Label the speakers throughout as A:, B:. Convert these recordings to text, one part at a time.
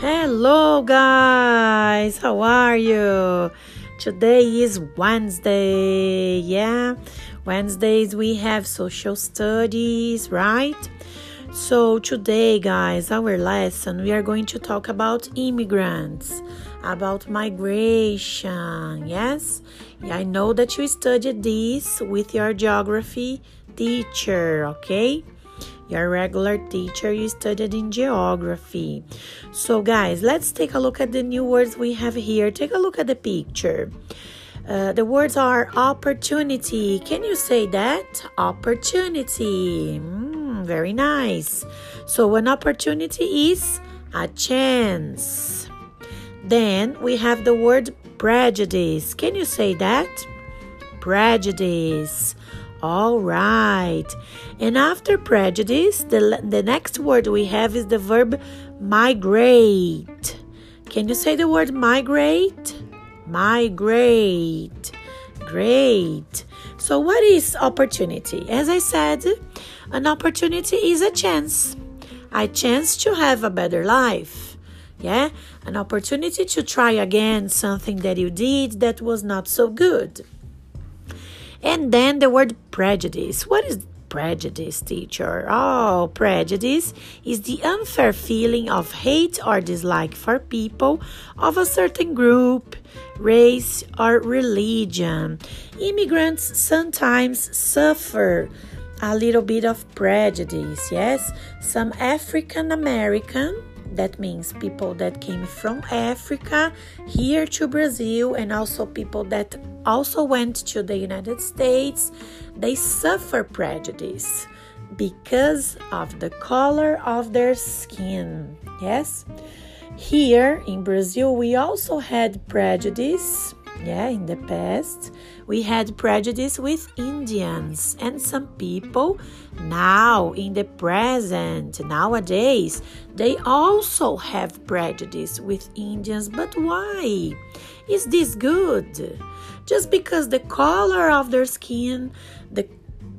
A: Hello, guys. How are you? Today is Wednesday. Yeah, Wednesdays we have social studies, right? So, today, guys, our lesson we are going to talk about immigrants, about migration. Yes, yeah, I know that you studied this with your geography teacher, okay? Your regular teacher you studied in geography. So, guys, let's take a look at the new words we have here. Take a look at the picture. Uh, the words are opportunity. Can you say that? Opportunity. Mm, very nice. So, an opportunity is a chance. Then we have the word prejudice. Can you say that? Prejudice. All right. And after prejudice, the, the next word we have is the verb migrate. Can you say the word migrate? Migrate. Great. So, what is opportunity? As I said, an opportunity is a chance, a chance to have a better life. Yeah, an opportunity to try again something that you did that was not so good. And then the word prejudice. What is prejudice, teacher? Oh, prejudice is the unfair feeling of hate or dislike for people of a certain group, race, or religion. Immigrants sometimes suffer a little bit of prejudice, yes? Some African American that means people that came from Africa here to Brazil and also people that also went to the United States, they suffer prejudice because of the color of their skin. Yes? Here in Brazil, we also had prejudice yeah, in the past, we had prejudice with Indians and some people now in the present, nowadays, they also have prejudice with Indians. But why? Is this good? Just because the color of their skin, the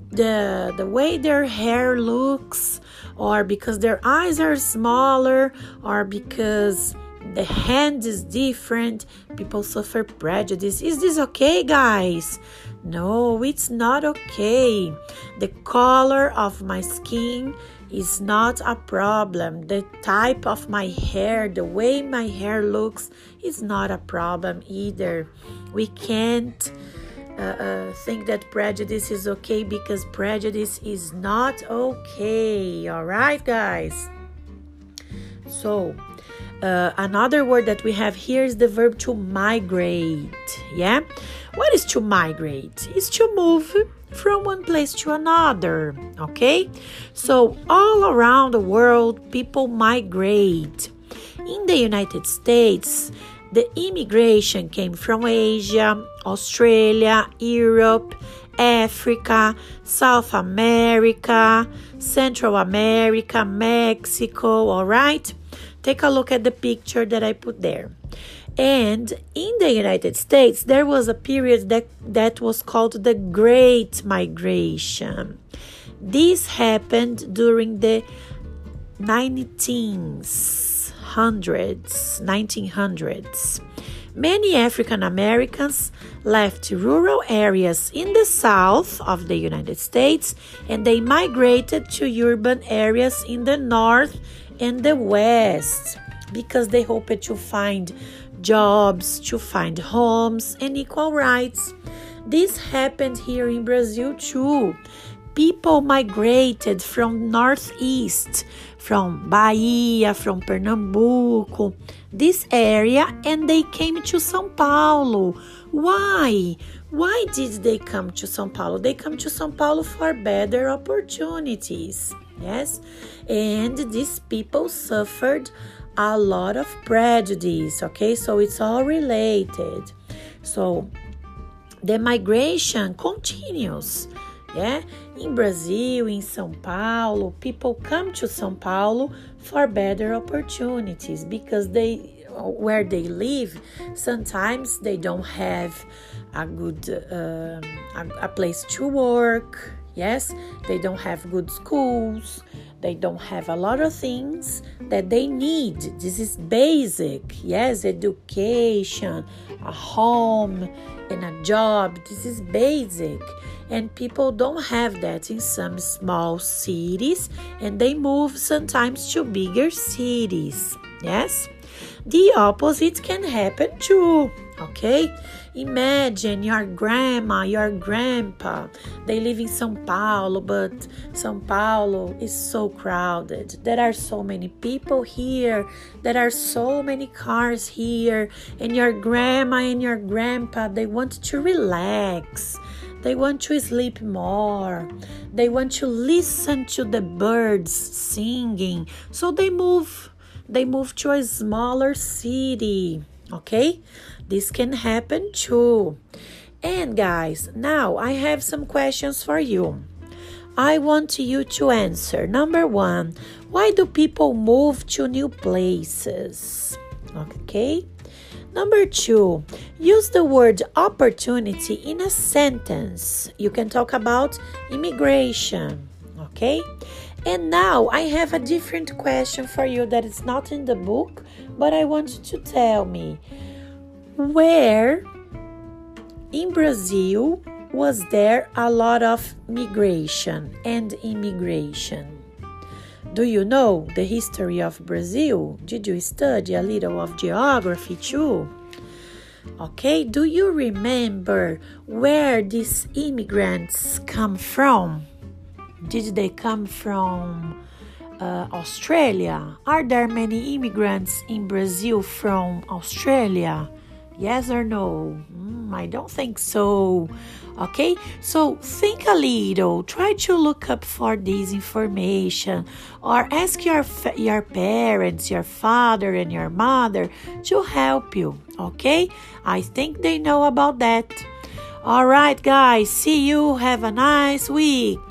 A: the the way their hair looks or because their eyes are smaller or because the hand is different, people suffer prejudice. Is this okay, guys? No, it's not okay. The color of my skin is not a problem. The type of my hair, the way my hair looks, is not a problem either. We can't uh, uh, think that prejudice is okay because prejudice is not okay. All right, guys? So, uh, another word that we have here is the verb to migrate. Yeah? What is to migrate? Is to move from one place to another. Okay? So, all around the world, people migrate. In the United States, the immigration came from Asia, Australia, Europe, Africa, South America, Central America, Mexico, all right? Take a look at the picture that I put there. And in the United States, there was a period that, that was called the Great Migration. This happened during the 1900s, 1900s. Many African Americans left rural areas in the south of the United States and they migrated to urban areas in the north and the West because they hoped to find jobs, to find homes, and equal rights. This happened here in Brazil too. People migrated from northeast, from Bahia, from Pernambuco, this area, and they came to São Paulo. Why? Why did they come to São Paulo? They come to São Paulo for better opportunities. Yes, and these people suffered a lot of prejudice. Okay, so it's all related. So the migration continues. Yeah, in Brazil, in São Paulo, people come to São Paulo for better opportunities because they where they live sometimes they don't have a good um, a, a place to work Yes, they don't have good schools. They don't have a lot of things that they need. This is basic. Yes, education, a home, and a job. This is basic. And people don't have that in some small cities, and they move sometimes to bigger cities. Yes, the opposite can happen too. Okay, Imagine your grandma, your grandpa. They live in São Paulo, but São Paulo is so crowded. There are so many people here. There are so many cars here. And your grandma and your grandpa, they want to relax. They want to sleep more. They want to listen to the birds singing. So they move. They move to a smaller city. Okay? This can happen too. And guys, now I have some questions for you. I want you to answer. Number one, why do people move to new places? Okay. Number two, use the word opportunity in a sentence. You can talk about immigration. Okay. And now I have a different question for you that is not in the book, but I want you to tell me where in Brazil was there a lot of migration and immigration? Do you know the history of Brazil? Did you study a little of geography too? Okay, do you remember where these immigrants come from? Did they come from uh, Australia? Are there many immigrants in Brazil from Australia? Yes or no? Mm, I don't think so. Okay, so think a little. Try to look up for this information, or ask your your parents, your father and your mother to help you. Okay, I think they know about that. All right, guys. See you. Have a nice week.